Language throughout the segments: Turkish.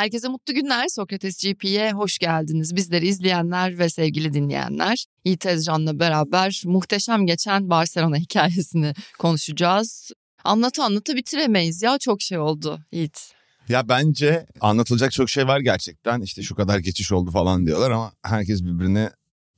Herkese mutlu günler. Sokrates GP'ye hoş geldiniz. Bizleri izleyenler ve sevgili dinleyenler. Yiğit Ezcan'la beraber muhteşem geçen Barcelona hikayesini konuşacağız. Anlatı anlatı bitiremeyiz ya çok şey oldu Yiğit. Ya bence anlatılacak çok şey var gerçekten. İşte şu kadar geçiş oldu falan diyorlar ama herkes birbirine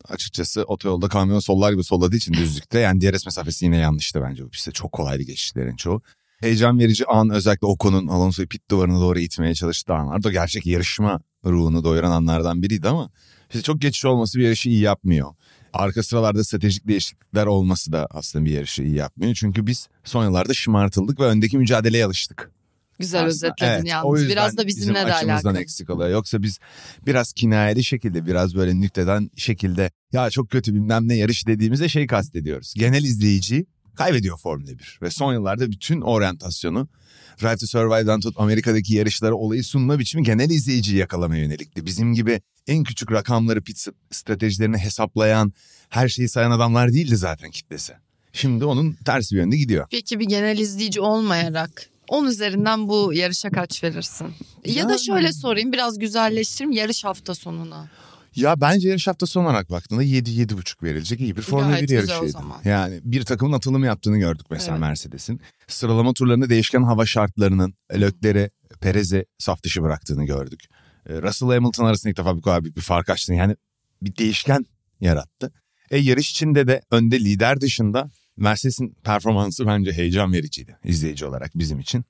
açıkçası otoyolda kamyon sollar gibi solladığı için düzlükte. Yani DRS mesafesi yine yanlıştı bence bu pistte. Çok kolaydı geçişlerin çoğu heyecan verici an özellikle Ocon'un Alonso'yu pit duvarına doğru itmeye çalıştığı anlar. da gerçek yarışma ruhunu doyuran anlardan biriydi ama işte çok geçiş olması bir yarışı iyi yapmıyor. Arka sıralarda stratejik değişiklikler olması da aslında bir yarışı iyi yapmıyor. Çünkü biz son yıllarda şımartıldık ve öndeki mücadeleye alıştık. Güzel aslında, özetledin evet, yalnız. Biraz da bizimle bizim de alakalı. eksik oluyor. Yoksa biz biraz kinayeli şekilde, biraz böyle nükteden şekilde ya çok kötü bilmem ne yarış dediğimizde şey kastediyoruz. Genel izleyici kaybediyor Formula 1. Ve son yıllarda bütün oryantasyonu Drive to Survive'dan tut Amerika'daki yarışlara olayı sunma biçimi genel izleyiciyi yakalamaya yönelikti. Bizim gibi en küçük rakamları pit stratejilerini hesaplayan, her şeyi sayan adamlar değildi zaten kitlesi. Şimdi onun tersi bir yönde gidiyor. Peki bir genel izleyici olmayarak 10 üzerinden bu yarışa kaç verirsin? Ya, ya da şöyle sorayım biraz güzelleştireyim yarış hafta sonuna. Ya bence yarış haftası olarak baktığında 7-7,5 verilecek iyi bir Formula 1 yarışıydı. Yani bir takımın atılımı yaptığını gördük mesela evet. Mercedes'in. Sıralama turlarında değişken hava şartlarının Lökler'e, Perez'e saf dışı bıraktığını gördük. Ee, Russell Hamilton arasında ilk defa bir kadar büyük bir fark açtı. Yani bir değişken yarattı. E yarış içinde de önde lider dışında Mercedes'in performansı bence heyecan vericiydi izleyici olarak bizim için.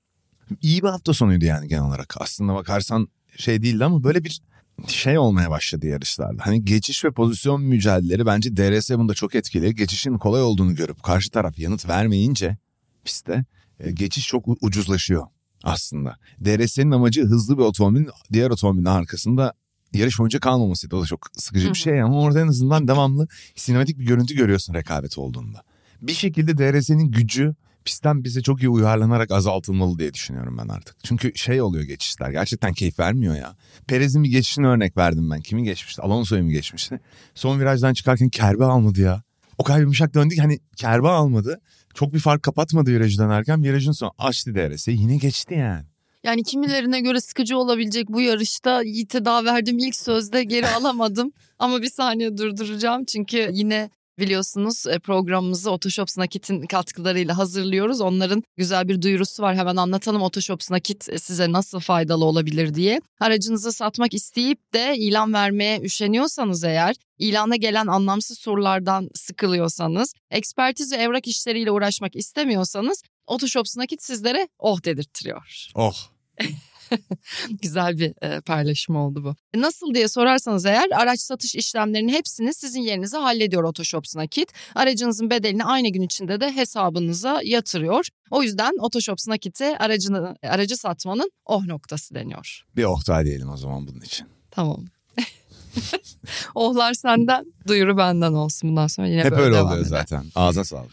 İyi bir hafta sonuydu yani genel olarak. Aslında bakarsan şey değildi ama böyle bir şey olmaya başladı yarışlarda. Hani geçiş ve pozisyon mücadeleleri bence DRS bunda çok etkili. Geçişin kolay olduğunu görüp karşı taraf yanıt vermeyince pistte e, geçiş çok ucuzlaşıyor aslında. DRS'nin amacı hızlı bir otomobilin diğer otomobilin arkasında yarış boyunca kalmamasıydı. O da çok sıkıcı bir şey ama orada en azından devamlı sinematik bir görüntü görüyorsun rekabet olduğunda. Bir şekilde DRS'nin gücü pistten bize çok iyi uyarlanarak azaltılmalı diye düşünüyorum ben artık. Çünkü şey oluyor geçişler gerçekten keyif vermiyor ya. Perez'in bir geçişini örnek verdim ben. Kimi geçmişti? Alonso'yu mu geçmişti? Son virajdan çıkarken kerbe almadı ya. O kadar yumuşak döndü ki hani kerbe almadı. Çok bir fark kapatmadı virajı dönerken. Virajın son açtı DRS'i yine geçti yani. Yani kimilerine göre sıkıcı olabilecek bu yarışta Yiğit'e daha verdiğim ilk sözde geri alamadım. Ama bir saniye durduracağım çünkü yine Biliyorsunuz e, programımızı Otoshops Nakit'in katkılarıyla hazırlıyoruz. Onların güzel bir duyurusu var. Hemen anlatalım Otoshops Nakit e, size nasıl faydalı olabilir diye. Aracınızı satmak isteyip de ilan vermeye üşeniyorsanız eğer, ilana gelen anlamsız sorulardan sıkılıyorsanız, ekspertiz ve evrak işleriyle uğraşmak istemiyorsanız Otoshops Nakit sizlere oh dedirtiyor. Oh. Güzel bir e, paylaşım oldu bu. Nasıl diye sorarsanız eğer araç satış işlemlerinin hepsini sizin yerinize hallediyor Otoshops Nakit. Aracınızın bedelini aynı gün içinde de hesabınıza yatırıyor. O yüzden Otoshops Nakit'e aracını, aracı satmanın oh noktası deniyor. Bir oh daha diyelim o zaman bunun için. Tamam. Ohlar senden, duyuru benden olsun bundan sonra yine Hep böyle öyle devam oluyor eder. zaten. Ağzına sağlık.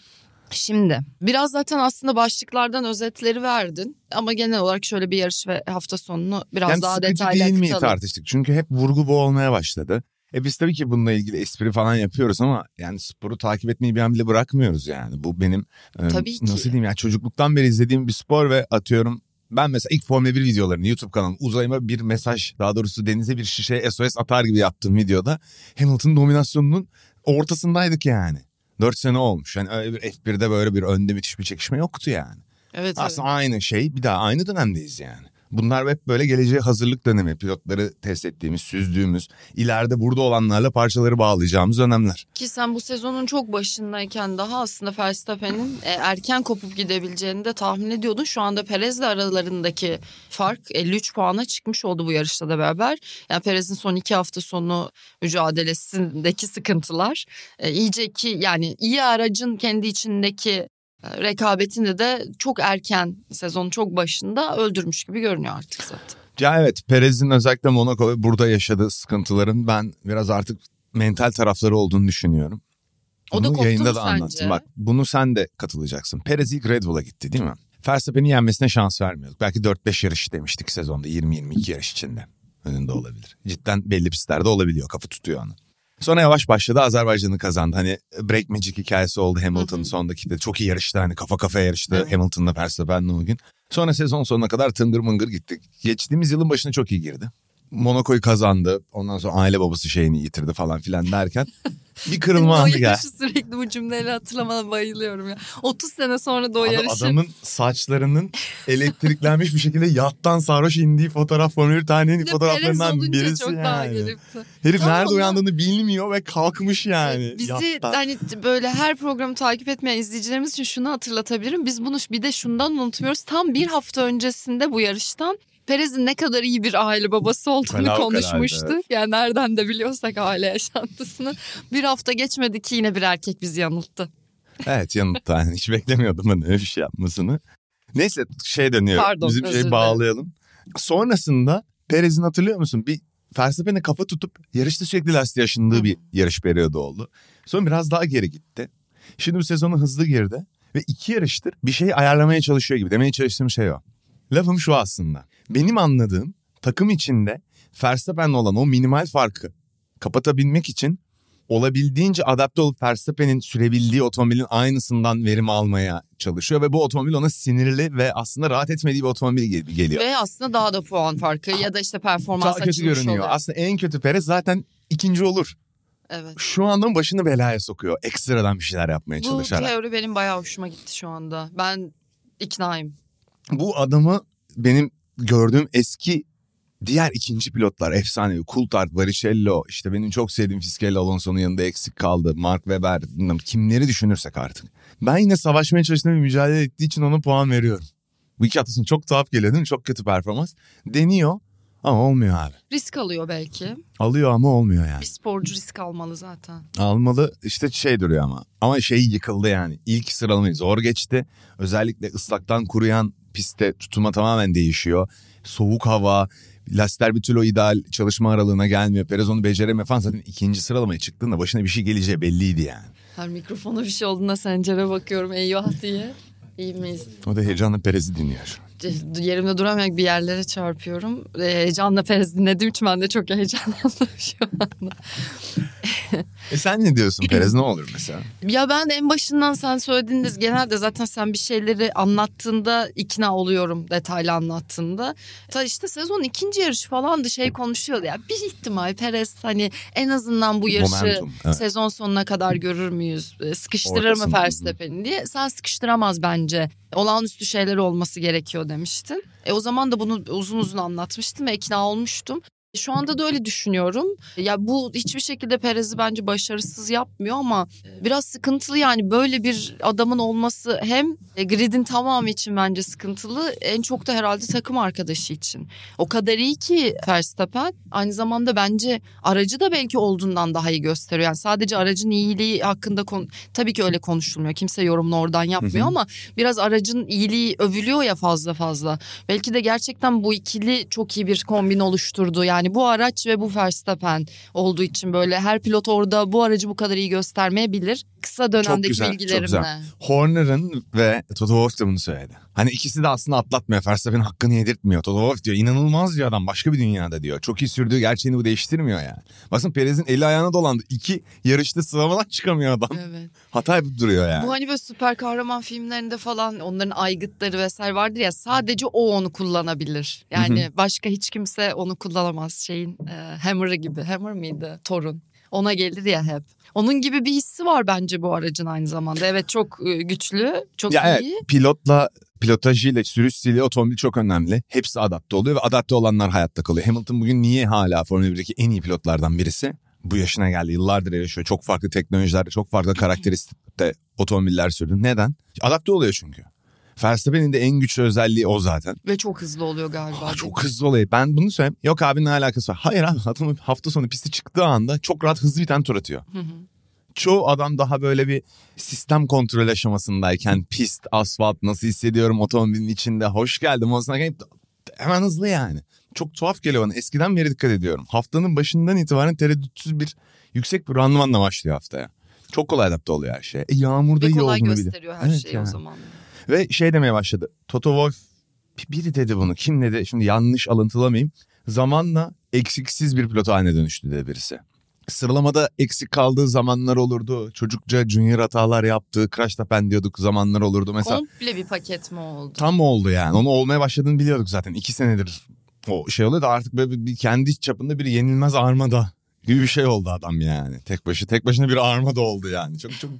Şimdi biraz zaten aslında başlıklardan özetleri verdin ama genel olarak şöyle bir yarış ve hafta sonunu biraz yani daha detaylı değil mi tartıştık çünkü hep vurgu bu olmaya başladı. E biz tabii ki bununla ilgili espri falan yapıyoruz ama yani sporu takip etmeyi bir an bile bırakmıyoruz yani. Bu benim e, tabii ki. nasıl diyeyim ya çocukluktan beri izlediğim bir spor ve atıyorum ben mesela ilk Formula 1 videolarını YouTube kanalım uzayıma bir mesaj daha doğrusu denize bir şişe SOS atar gibi yaptığım videoda Hamilton dominasyonunun ortasındaydık yani. 4 sene olmuş. Yani bir F1'de böyle bir önde müthiş bir çekişme yoktu yani. Evet, Aslında evet. aynı şey bir daha aynı dönemdeyiz yani. Bunlar hep böyle geleceğe hazırlık dönemi. Pilotları test ettiğimiz, süzdüğümüz, ileride burada olanlarla parçaları bağlayacağımız dönemler. Ki sen bu sezonun çok başındayken daha aslında Verstappen'in e, erken kopup gidebileceğini de tahmin ediyordun. Şu anda Perez'le aralarındaki fark 53 puana çıkmış oldu bu yarışta da beraber. Yani Perez'in son iki hafta sonu mücadelesindeki sıkıntılar e, iyice ki yani iyi aracın kendi içindeki rekabetini de çok erken sezon çok başında öldürmüş gibi görünüyor artık zaten. Ya evet Perez'in özellikle Monaco burada yaşadığı sıkıntıların ben biraz artık mental tarafları olduğunu düşünüyorum. O bunu da yayında da anlattım. Bak bunu sen de katılacaksın. Perez ilk Red Bull'a gitti değil mi? Verstappen'i yenmesine şans vermiyorduk. Belki 4-5 yarış demiştik sezonda 20-22 yarış içinde. Önünde olabilir. Cidden belli pistlerde olabiliyor. Kafa tutuyor onu. Sonra yavaş başladı Azerbaycan'ı kazandı. Hani Break Magic hikayesi oldu Hamilton'ın sondaki de çok iyi yarıştı. Hani kafa kafa yarıştı evet. Hamilton'la Verstappen'le o gün. Sonra sezon sonuna kadar tıngır mıngır gittik. Geçtiğimiz yılın başına çok iyi girdi. Monaco'yu kazandı. Ondan sonra aile babası şeyini yitirdi falan filan derken bir kırılma anı ya. sürekli bu cümleleri hatırlamana bayılıyorum ya. 30 sene sonra da o yarışı. Adamın saçlarının elektriklenmiş bir şekilde yattan sarhoş indiği fotoğraf Formül tanenin fotoğraflarından birisi çok yani. Daha Herif tamam, nerede uyandığını bilmiyor ve kalkmış yani. Bizi yattan. hani böyle her programı takip etmeyen izleyicilerimiz için şunu hatırlatabilirim. Biz bunu bir de şundan unutmuyoruz. Tam bir hafta öncesinde bu yarıştan Perez'in ne kadar iyi bir aile babası olduğunu Fena konuşmuştuk. Evet. Yani nereden de biliyorsak aile yaşantısını. Bir hafta geçmedi ki yine bir erkek bizi yanılttı. Evet yanılttı. Yani hiç beklemiyordum ben öyle bir şey yapmasını. Neyse şey dönüyor. Pardon, Bizim şey bağlayalım. Sonrasında Perez'in hatırlıyor musun? Bir Verstappen'e kafa tutup yarışta sürekli lastiğe aşındığı bir yarış periyodu oldu. Sonra biraz daha geri gitti. Şimdi bu sezonu hızlı girdi ve iki yarıştır bir şey ayarlamaya çalışıyor gibi. Demeye çalıştığım şey o. Lafım şu aslında. Benim anladığım takım içinde Verstappen'le olan o minimal farkı kapatabilmek için olabildiğince adapte olup Verstappen'in sürebildiği otomobilin aynısından verim almaya çalışıyor ve bu otomobil ona sinirli ve aslında rahat etmediği bir otomobil gibi geliyor. Ve aslında daha da puan farkı ya da işte performans Daha kötü görünüyor. Oluyor. Aslında en kötü Perez zaten ikinci olur. Evet. Şu anda başını belaya sokuyor. Ekstradan bir şeyler yapmaya çalışarak. Bu teori benim bayağı hoşuma gitti şu anda. Ben iknayım. Bu adamı benim gördüğüm eski diğer ikinci pilotlar efsanevi. Coulthard, Barrichello, işte benim çok sevdiğim Fiskelli Alonso'nun yanında eksik kaldı. Mark Webber, kimleri düşünürsek artık. Ben yine savaşmaya çalıştığım bir mücadele ettiği için ona puan veriyorum. Bu iki haftasını çok tuhaf geliyor değil mi? Çok kötü performans. Deniyor ama olmuyor abi. Risk alıyor belki. Alıyor ama olmuyor yani. Bir sporcu risk almalı zaten. Almalı işte şey duruyor ama. Ama şey yıkıldı yani. İlk sıralamayı zor geçti. Özellikle ıslaktan kuruyan pistte tutuma tamamen değişiyor. Soğuk hava, lastikler bir türlü ideal çalışma aralığına gelmiyor. Perez onu beceremiyor falan. Zaten ikinci sıralamaya çıktığında başına bir şey geleceği belliydi yani. Her mikrofona bir şey olduğunda sencere bakıyorum eyvah diye. İyi miyiz? O da heyecanla Perez'i dinliyor yerimde duramayarak bir yerlere çarpıyorum. Ee, heyecanla Perez dinlediğim için ben de çok heyecanlandım şu anda. e sen ne diyorsun Perez ne olur mesela? Ya ben en başından sen söylediğiniz genelde zaten sen bir şeyleri anlattığında ikna oluyorum detaylı anlattığında. Ta işte sezon ikinci yarış falan da şey konuşuyordu ya bir ihtimal Perez hani en azından bu yarışı Momentum, evet. sezon sonuna kadar görür müyüz? Sıkıştırır Ortasın. mı Verstappen'i diye. Sen sıkıştıramaz bence. Olağanüstü şeyler olması gerekiyor demiştin. E o zaman da bunu uzun uzun anlatmıştım ve ikna olmuştum. Şu anda da öyle düşünüyorum. Ya bu hiçbir şekilde Perez'i bence başarısız yapmıyor ama biraz sıkıntılı yani böyle bir adamın olması hem e, gridin tamamı için bence sıkıntılı en çok da herhalde takım arkadaşı için. O kadar iyi ki Verstappen aynı zamanda bence aracı da belki olduğundan daha iyi gösteriyor. Yani sadece aracın iyiliği hakkında konu tabii ki öyle konuşulmuyor. Kimse yorumunu oradan yapmıyor ama biraz aracın iyiliği övülüyor ya fazla fazla. Belki de gerçekten bu ikili çok iyi bir kombin oluşturdu. Yani yani bu araç ve bu Verstappen olduğu için böyle her pilot orada bu aracı bu kadar iyi göstermeyebilir. Kısa dönemdeki çok güzel, bilgilerimle. Çok güzel. Horner'ın ve Toto Wolff da bunu söyledi. Hani ikisi de aslında atlatmıyor. Verstappen'in hakkını yedirtmiyor. Toto Wolff diyor inanılmaz diyor adam başka bir dünyada diyor. Çok iyi sürdüğü gerçeğini bu değiştirmiyor yani. Bakın Perez'in eli ayağına dolandı. İki yarışta sıralamadan çıkamıyor adam. Evet. Hata yapıp duruyor yani. Bu hani böyle süper kahraman filmlerinde falan onların aygıtları vesaire vardır ya sadece o onu kullanabilir. Yani başka hiç kimse onu kullanamaz şeyin e, Hammer'ı gibi. Hammer mıydı? Thor'un. Ona gelir ya hep. Onun gibi bir hissi var bence bu aracın aynı zamanda. Evet çok e, güçlü, çok ya iyi. Evet, pilotla pilotajıyla, sürüş stili otomobil çok önemli. Hepsi adapte oluyor ve adapte olanlar hayatta kalıyor. Hamilton bugün niye hala Formula 1'deki en iyi pilotlardan birisi? Bu yaşına geldi. Yıllardır yarışıyor. Çok farklı teknolojilerde, çok farklı karakteristikte otomobiller sürdü. Neden? Adapte oluyor çünkü. Verstappen'in de en güçlü özelliği o zaten. Ve çok hızlı oluyor galiba. Aa, çok hızlı oluyor. Ben bunu söyleyeyim. Yok abi ne alakası var? Hayır abi adam hafta sonu pisti çıktığı anda çok rahat hızlı bir tane tur atıyor. Hı hı. Çoğu adam daha böyle bir sistem kontrol aşamasındayken pist, asfalt nasıl hissediyorum otomobilin içinde hoş geldim olsun hemen hızlı yani. Çok tuhaf geliyor bana. Eskiden beri dikkat ediyorum. Haftanın başından itibaren tereddütsüz bir yüksek bir randımanla başlıyor haftaya. Çok kolay adapte oluyor her şeye. E, yağmurda Ve iyi kolay olduğunu gösteriyor her evet şeyi yani. o zaman. Ve şey demeye başladı. Toto Wolff biri dedi bunu. Kim dedi? Şimdi yanlış alıntılamayayım. Zamanla eksiksiz bir pilot haline dönüştü dedi birisi. Sıralamada eksik kaldığı zamanlar olurdu. Çocukça junior hatalar yaptığı, crash tapen diyorduk zamanlar olurdu. Mesela Komple bir paket mi oldu? Tam oldu yani. Onu olmaya başladığını biliyorduk zaten. iki senedir o şey oluyor da artık böyle bir kendi çapında bir yenilmez armada gibi bir şey oldu adam yani. Tek başı tek başına bir armada oldu yani. Çok çok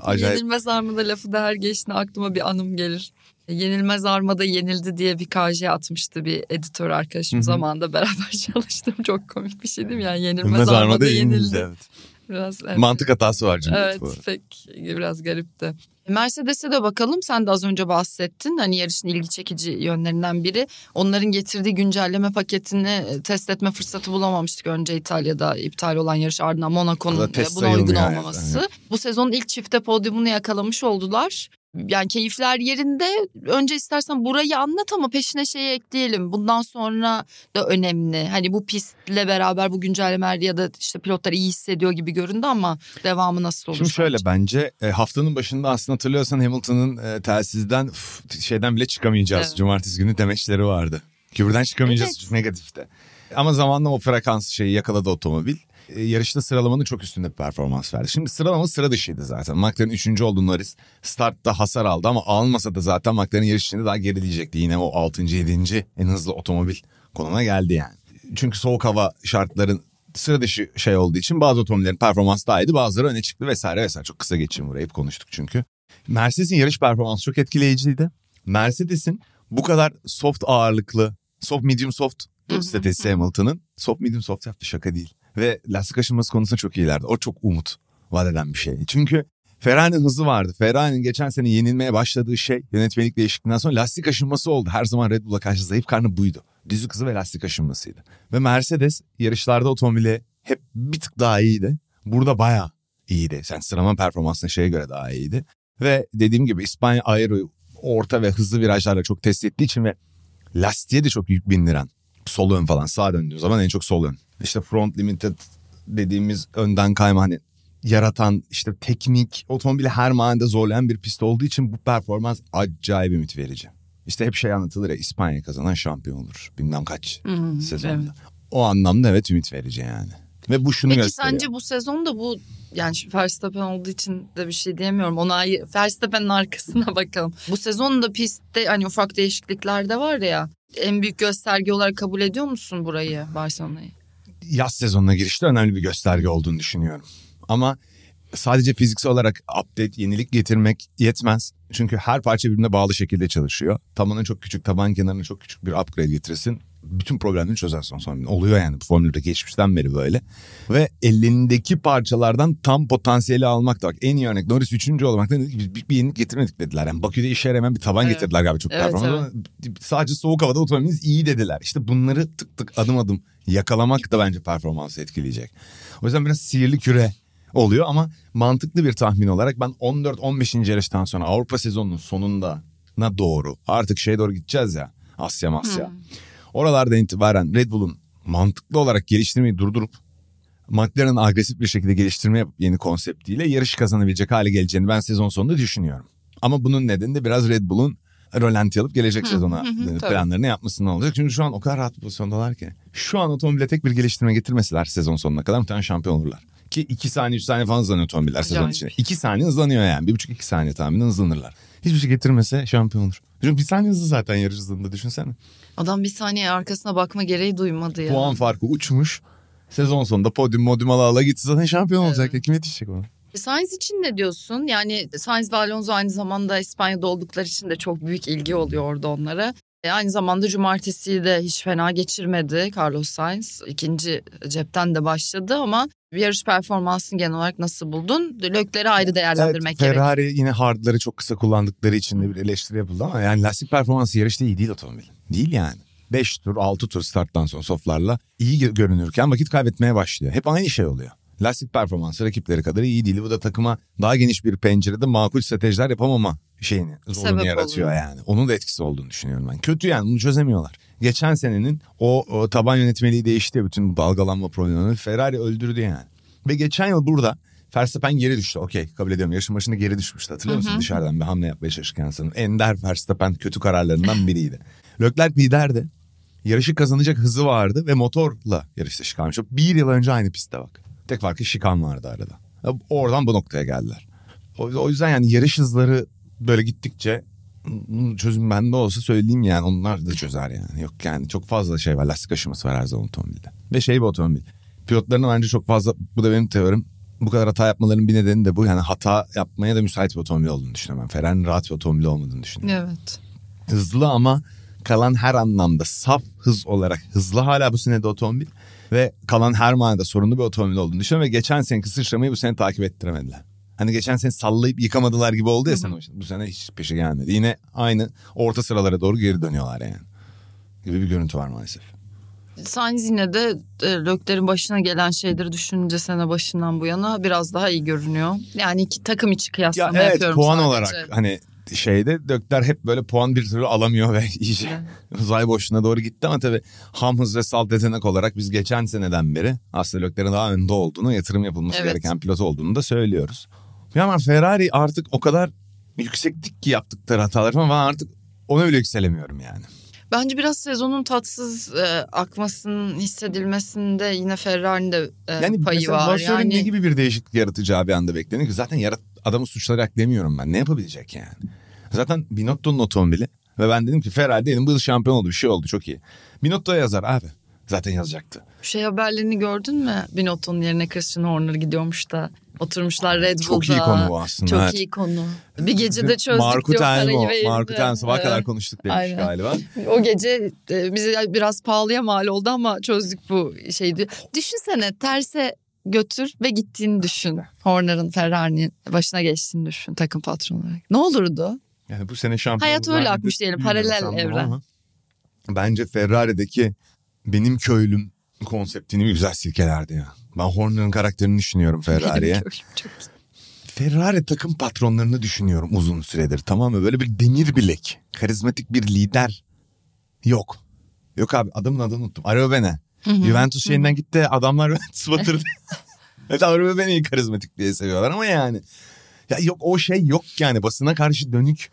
acayip. Yenilmez armada lafı da her geçtiğinde aklıma bir anım gelir. Yenilmez Armada yenildi diye bir KJ atmıştı bir editör arkadaşım Hı-hı. zamanında beraber çalıştım. Çok komik bir şey değil mi? Yani Yenilmez, Yenilmez Armada, Armada yenildi. yenildi evet. Biraz evet. Mantık hatası var cümle. Evet bu. pek biraz garipti. Mercedes'e de bakalım. Sen de az önce bahsettin. Hani yarışın ilgi çekici yönlerinden biri. Onların getirdiği güncelleme paketini test etme fırsatı bulamamıştık. Önce İtalya'da iptal olan yarış ardından Monaco'nun buna uygun olmaması. Yani. Bu sezonun ilk çifte podyumunu yakalamış oldular yani keyifler yerinde. Önce istersen burayı anlat ama peşine şeyi ekleyelim. Bundan sonra da önemli. Hani bu pistle beraber bu güncellemeler ya da işte pilotlar iyi hissediyor gibi göründü ama devamı nasıl olur? Şimdi şöyle bence e, haftanın başında aslında hatırlıyorsan Hamilton'ın e, telsizden şeyden bile çıkamayacağız. Evet. Cumartesi günü demeçleri vardı. Kübürden çıkamayacağız evet. negatifte. Ama zamanla o frekans şeyi yakaladı otomobil. E, yarışta sıralamanın çok üstünde bir performans verdi. Şimdi sıralama sıra dışıydı zaten. McLaren 3. oldu Norris. Startta hasar aldı ama almasa da zaten McLaren yarış içinde daha gerileyecekti. Yine o 6. 7. en hızlı otomobil konuma geldi yani. Çünkü soğuk hava şartların sıra dışı şey olduğu için bazı otomobillerin performansı daha iyiydi. Bazıları öne çıktı vesaire vesaire. Çok kısa geçeyim burayı hep konuştuk çünkü. Mercedes'in yarış performansı çok etkileyiciydi. Mercedes'in bu kadar soft ağırlıklı, soft medium soft stratejisi Hamilton'ın soft medium soft yaptı şaka değil. Ve lastik aşınması konusunda çok iyilerdi. O çok umut vaat eden bir şey. Çünkü Ferrari'nin hızı vardı. Ferrari'nin geçen sene yenilmeye başladığı şey yönetmelik değişikliğinden sonra lastik aşınması oldu. Her zaman Red Bull'a karşı zayıf karnı buydu. Düzlük hızı ve lastik aşınmasıydı. Ve Mercedes yarışlarda otomobili hep bir tık daha iyiydi. Burada bayağı iyiydi. Sen sıralama performansına şeye göre daha iyiydi. Ve dediğim gibi İspanya aero orta ve hızlı virajlarla çok test ettiği için ve lastiğe de çok yük bindiren sol ön falan sağ döndüğü zaman en çok sol ön işte front limited dediğimiz önden kayma hani yaratan işte teknik otomobili her manada zorlayan bir pist olduğu için bu performans acayip ümit verici. İşte hep şey anlatılır ya İspanya kazanan şampiyon olur. Bilmem kaç hmm, sezonda. Evet. O anlamda evet ümit verici yani. Ve bu şunu Peki gösteriyor. sence bu sezonda bu yani Verstappen olduğu için de bir şey diyemiyorum. Ona Verstappen'in arkasına bakalım. Bu sezonda pistte hani ufak değişiklikler de var ya. En büyük gösterge olarak kabul ediyor musun burayı Barcelona'yı? yaz sezonuna girişte önemli bir gösterge olduğunu düşünüyorum. Ama sadece fiziksel olarak update, yenilik getirmek yetmez. Çünkü her parça birbirine bağlı şekilde çalışıyor. Tabanın çok küçük, taban kenarına çok küçük bir upgrade getirsin. Bütün problemleri çözer son. Oluyor yani bu formülde geçmişten beri böyle. Ve elindeki parçalardan tam potansiyeli almak da bak en iyi örnek Norris 3. olmaktan dedik biz bir, bir yenilik getirmedik dediler. Yani Bakü'de işe yarayan bir taban evet. getirdiler galiba çok evet, performans. Evet. Sadece soğuk havada otomobiliniz iyi dediler. İşte bunları tık tık adım adım yakalamak da bence performansı etkileyecek. O yüzden biraz sihirli küre oluyor ama mantıklı bir tahmin olarak ben 14-15. yarıştan sonra Avrupa sezonunun sonunda na doğru artık şeye doğru gideceğiz ya Asya Masya. Hmm. Oralardan itibaren Red Bull'un mantıklı olarak geliştirmeyi durdurup McLaren'ın agresif bir şekilde geliştirme yeni konseptiyle yarış kazanabilecek hale geleceğini ben sezon sonunda düşünüyorum. Ama bunun nedeni de biraz Red Bull'un rolanti alıp gelecek sezona planlarını yapmasının olacak. Çünkü şu an o kadar rahat pozisyondalar ki. Şu an otomobile tek bir geliştirme getirmeseler sezon sonuna kadar muhtemelen şampiyon olurlar. Ki 2 saniye 3 saniye falan hızlanıyor otomobiller sezon içinde. 2 saniye hızlanıyor yani. 1,5-2 saniye tahminen hızlanırlar. Hiçbir şey getirmese şampiyon olur. Çünkü bir saniye hızlı zaten yarış hızında düşünsene. Adam bir saniye arkasına bakma gereği duymadı ya. Puan farkı uçmuş. Sezon sonunda podyum modyum ala ala gitse zaten şampiyon evet. olacak. Ya. Kim yetişecek ona? Sainz için ne diyorsun? Yani Sainz ve Alonso aynı zamanda İspanya'da oldukları için de çok büyük ilgi oluyor orada onlara. E aynı zamanda cumartesi de hiç fena geçirmedi Carlos Sainz. ikinci cepten de başladı ama bir yarış performansını genel olarak nasıl buldun? Lökleri ayrı değerlendirmek evet, gerek. Ferrari yine hardları çok kısa kullandıkları için de bir eleştiri yapıldı ama yani lastik performansı yarışta iyi değil otomobil. Değil yani. 5 tur 6 tur starttan sonra softlarla iyi görünürken vakit kaybetmeye başlıyor. Hep aynı şey oluyor. Lastik performansı rakipleri kadar iyi değil. Bu da takıma daha geniş bir pencerede makul stratejiler yapamama şeyini zorunu Sebep yaratıyor oluyor. yani. Onun da etkisi olduğunu düşünüyorum ben. Kötü yani bunu çözemiyorlar. Geçen senenin o, o taban yönetmeliği değişti bütün bu dalgalanma problemini Ferrari öldürdü yani. Ve geçen yıl burada Verstappen geri düştü. Okey kabul ediyorum. Yarışın başında geri düşmüştü. Hatırlıyor musun? Hı hı. Dışarıdan bir hamle yapmaya çalışırken sanırım. Ender Verstappen kötü kararlarından biriydi. Leclerc liderdi. Yarışı kazanacak hızı vardı ve motorla yarışta şikan. Bir yıl önce aynı pistte bak. Tek farkı şikan vardı arada. Oradan bu noktaya geldiler. O yüzden yani yarış hızları böyle gittikçe çözüm bende olsa söyleyeyim yani onlar da çözer yani. Yok yani çok fazla şey var lastik aşıması var her zaman otomobilde. Ve şey bir otomobil. Pilotların bence çok fazla bu da benim teorim. Bu kadar hata yapmaların bir nedeni de bu. Yani hata yapmaya da müsait bir otomobil olduğunu düşünüyorum. Ben Ferrari'nin rahat bir otomobil olmadığını düşünüyorum. Evet. Hızlı ama kalan her anlamda saf hız olarak hızlı hala bu sene de otomobil. Ve kalan her manada sorunlu bir otomobil olduğunu düşünüyorum. Ve geçen seneki sıçramayı bu sene takip ettiremediler. Hani geçen sene sallayıp yıkamadılar gibi oldu ya sen Bu sene hiç peşe gelmedi. Yine aynı orta sıralara doğru geri dönüyorlar yani. Gibi bir görüntü var maalesef. Sainz yine de e, Lökler'in başına gelen şeyleri düşününce sene başından bu yana biraz daha iyi görünüyor. Yani iki takım içi kıyaslama ya evet, yapıyorum puan sadece. olarak hani şeyde Dökler hep böyle puan bir türlü alamıyor ve iyice uzay boşluğuna doğru gitti ama tabii ham hız ve salt yetenek olarak biz geçen seneden beri aslında Dökler'in daha önde olduğunu, yatırım yapılması evet. gereken pilot olduğunu da söylüyoruz. Ama Ferrari artık o kadar yükseklik ki yaptıkları hatalar falan ben artık ona bile yükselemiyorum yani. Bence biraz sezonun tatsız e, akmasının hissedilmesinde yine Ferrari'nin de e, yani payı var. Yani ne gibi bir değişiklik yaratacağı bir anda bekleniyor ki zaten yarat adamı suçlayarak demiyorum ben. Ne yapabilecek yani? Zaten Binotto'nun otomobili ve ben dedim ki Ferrari dedim bu yıl şampiyon oldu bir şey oldu çok iyi. Binotto'ya yazar abi. Zaten yazacaktı. Şey haberlerini gördün mü? Binotto'nun yerine Christian Horner gidiyormuş da oturmuşlar Red Bull'da. Çok iyi konu bu aslında. Çok evet. iyi konu. Bir gece de çözdük Markut diyor. Markut Elmo sabah evet. kadar konuştuk demiş Aynen. galiba. O gece e, bize biraz pahalıya mal oldu ama çözdük bu şeydi. Düşünsene terse götür ve gittiğini düşün. Horner'ın Ferrari'nin başına geçtiğini düşün takım patronu olarak. Ne olurdu? Yani bu sene şampiyon. Hayat öyle akmış diyelim paralel evren. Bence Ferrari'deki benim köylüm konseptini bir güzel silkelerdi ya. Ben Horner'ın karakterini düşünüyorum Ferrari'ye. Ferrari takım patronlarını düşünüyorum uzun süredir tamam mı? Böyle bir demir bilek, karizmatik bir lider yok. Yok abi adamın adını unuttum. Arabene. Juventus şeyinden gitti adamlar Juventus batırdı. evet Arabene'yi karizmatik diye seviyorlar ama yani. Ya yok o şey yok yani basına karşı dönük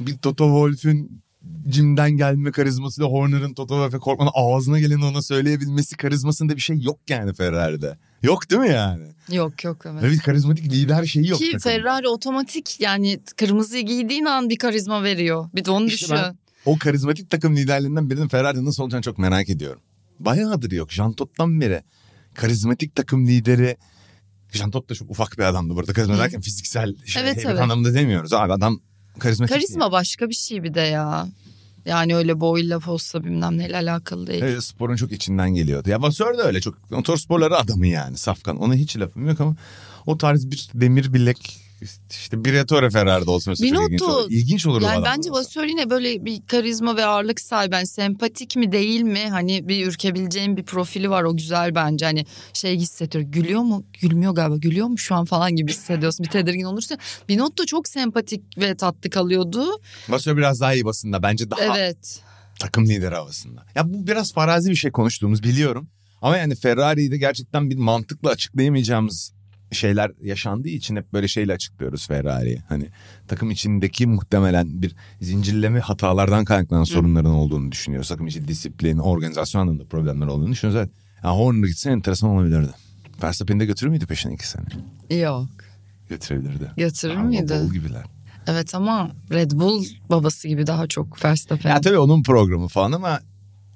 bir Toto Wolff'ün Jim'den gelme karizmasıyla Horner'ın Toto ve Korkman'ın ağzına geleni ona söyleyebilmesi karizmasında bir şey yok yani Ferrari'de. Yok değil mi yani? Yok yok evet. Evet karizmatik lider şeyi yok. Ki takımda. Ferrari otomatik yani kırmızıyı giydiğin an bir karizma veriyor. Bir de onu işte düşün. O karizmatik takım liderlerinden birinin Ferrari'de nasıl olacağını çok merak ediyorum. Bayağıdır yok. Jean Tot'tan beri karizmatik takım lideri Jean Todt da çok ufak bir adamdı burada. Karizma derken fiziksel şey, evet, evet. anlamda demiyoruz abi. Adam Karizmatik Karizma başka bir şey bir de ya. Yani öyle boyla posta bilmem neyle alakalı değil. Evet, sporun çok içinden geliyordu. Ya Vasör de öyle çok motor sporları adamı yani Safkan. Ona hiç lafım yok ama o tarz bir demir bilek işte Briatore Ferrari'de olsun mesela Binotto, ilginç olur. İlginç olur yani bence Vasör yine böyle bir karizma ve ağırlık sahibi. Yani sempatik mi değil mi? Hani bir ürkebileceğin bir profili var. O güzel bence. Hani şey hissediyor. Gülüyor mu? Gülmüyor galiba. Gülüyor mu şu an falan gibi hissediyorsun. Bir tedirgin olursa. Binotto çok sempatik ve tatlı kalıyordu. Vasör biraz daha iyi basında. Bence daha evet. takım lideri havasında. Ya bu biraz farazi bir şey konuştuğumuz biliyorum. Ama yani Ferrari'yi de gerçekten bir mantıkla açıklayamayacağımız şeyler yaşandığı için hep böyle şeyle açıklıyoruz Ferrari'yi. Hani takım içindeki muhtemelen bir zincirleme hatalardan kaynaklanan sorunların olduğunu düşünüyoruz. Takım içi disiplin, organizasyon anlamında problemler olduğunu düşünüyoruz. Evet. Yani Horner gitse enteresan olabilirdi. Verstappen'i de götürür müydü peşine iki sene? Yok. Götürebilirdi. Götürür Ama müydü? Bol gibiler. Evet ama Red Bull babası gibi daha çok Verstappen. Ya tabii onun programı falan ama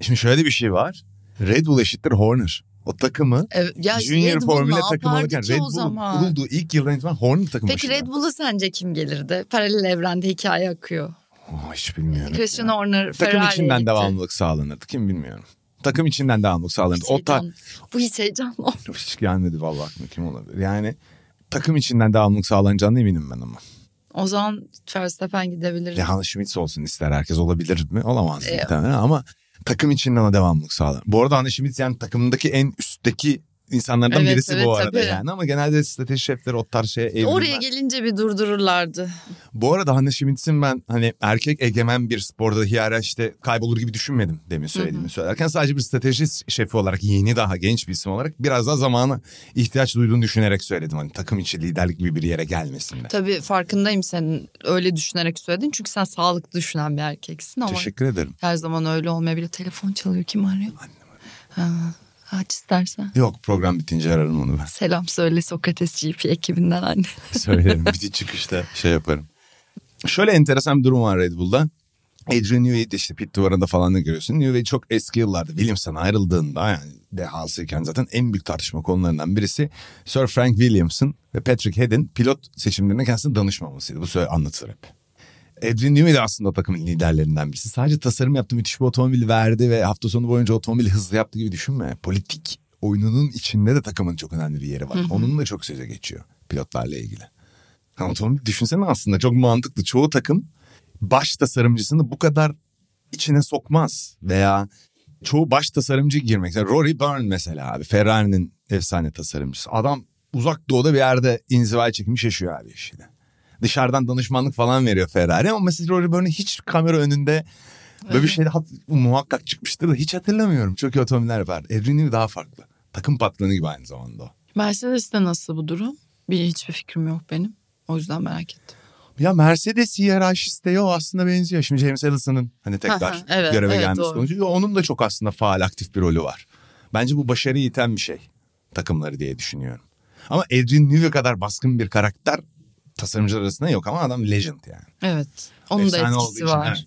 şimdi şöyle bir şey var. Red Bull eşittir Horner o takımı evet, ya Junior Red Formula takımı alırken Red Bull kurulduğu ilk yıldan itibaren Horner takımı Peki başında. Red Bull'a sence kim gelirdi? Paralel evrende hikaye akıyor. Oh, hiç bilmiyorum. Christian Horner Ferrari Takım içinden gitti. devamlılık sağlanırdı. Kim bilmiyorum. Takım içinden devamlılık sağlanırdı. Hiç o ta... Bu hiç heyecan oldu. Hiç gelmedi vallahi aklıma kim olabilir. Yani takım içinden devamlılık sağlanacağını eminim ben ama. O zaman Verstappen gidebilir. Johannes Schmitz olsun ister herkes olabilir mi? Olamaz ee, ama takım içinden o devamlılık sağlar. Bu arada Anne Schmitz yani takımındaki en üstteki insanlardan evet, birisi evet, bu arada tabii. yani ama genelde strateji şefleri o tarz şeye evrilmez. Oraya gelince bir durdururlardı. Bu arada Hannah Schmitz'in ben hani erkek egemen bir sporda hiyerarşide kaybolur gibi düşünmedim demin söylediğimi Hı-hı. söylerken sadece bir strateji şefi olarak yeni daha genç bir isim olarak biraz daha zamana ihtiyaç duyduğunu düşünerek söyledim. Hani takım içi liderlik gibi bir yere gelmesinde. Tabii farkındayım senin öyle düşünerek söyledin çünkü sen sağlıklı düşünen bir erkeksin ama. Teşekkür ederim. Her zaman öyle olmayabilir. Telefon çalıyor kim arıyor? Annem Ha. Aç istersen. Yok program bitince ararım onu ben. Selam söyle Sokrates GP ekibinden anne. Söylerim bir çıkışta şey yaparım. Şöyle enteresan bir durum var Red Bull'da. Adrian Newey işte pit duvarında falan da görüyorsun. Newey çok eski yıllarda Williams'tan ayrıldığında yani dehasıyken zaten en büyük tartışma konularından birisi Sir Frank Williams'ın ve Patrick Head'in pilot seçimlerine kendisine danışmamasıydı. Bu söyle anlatılır hep. Edwin Newey de aslında takımın liderlerinden birisi. Sadece tasarım yaptı müthiş bir otomobil verdi ve hafta sonu boyunca otomobili hızlı yaptı gibi düşünme. Politik oyununun içinde de takımın çok önemli bir yeri var. Onun da çok söze geçiyor pilotlarla ilgili. Yani otomobil düşünsene aslında çok mantıklı. Çoğu takım baş tasarımcısını bu kadar içine sokmaz veya çoğu baş tasarımcı girmek. Mesela Rory Byrne mesela abi Ferrari'nin efsane tasarımcısı. Adam uzak doğuda bir yerde inzivaya çekmiş yaşıyor abi işiyle dışarıdan danışmanlık falan veriyor Ferrari ama mesela Rory Byrne hiç kamera önünde böyle bir şey muhakkak çıkmıştır da hiç hatırlamıyorum. Çok iyi otomobiller var. Adrian daha farklı. Takım patronu gibi aynı zamanda o. Mercedes'te nasıl bu durum? Bir hiçbir fikrim yok benim. O yüzden merak ettim. Ya Mercedes hiyerarşiste yok aslında benziyor. Şimdi James Allison'ın hani tekrar evet, göreve evet, gelmesi sonucu. Onun da çok aslında faal aktif bir rolü var. Bence bu başarıyı iten bir şey takımları diye düşünüyorum. Ama Adrian Newey kadar baskın bir karakter tasarımcılar arasında yok ama adam legend yani. Evet. Onun Efsane da etkisi var. evet.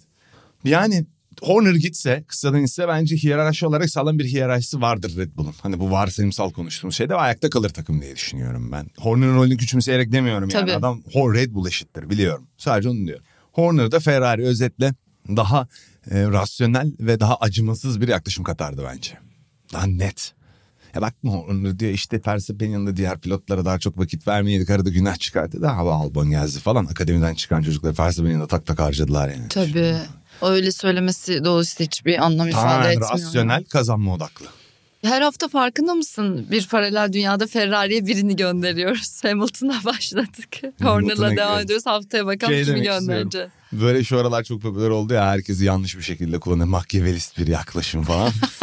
Yani Horner gitse kısadan ise bence hiyerarşi olarak sağlam bir hiyerarşisi vardır Red Bull'un. Hani bu varsayımsal konuştuğumuz şeyde ayakta kalır takım diye düşünüyorum ben. Horner'ın rolünü küçümseyerek demiyorum yani. Tabii. Adam Red Bull eşittir biliyorum. Sadece onu diyor. Horner da Ferrari özetle daha e, rasyonel ve daha acımasız bir yaklaşım katardı bence. Daha net. Ya bakma onu diyor işte Fersap'in yanında diğer pilotlara daha çok vakit vermeyeydik arada günah çıkarttı da hava Albon geldi falan. Akademiden çıkan çocuklar Fersap'in yanında tak tak harcadılar yani. Tabii. Öyle söylemesi dolayısıyla hiçbir anlam ifade etmiyor. Rasyonel kazanma odaklı. Her hafta farkında mısın? Bir paralel dünyada Ferrari'ye birini gönderiyoruz. Hamilton'a başladık. Horner'la devam ediyoruz. Haftaya bakalım şey kimi göndereceğiz. Böyle şu aralar çok popüler oldu ya herkesi yanlış bir şekilde kullanıyor. Makyavelist bir yaklaşım falan.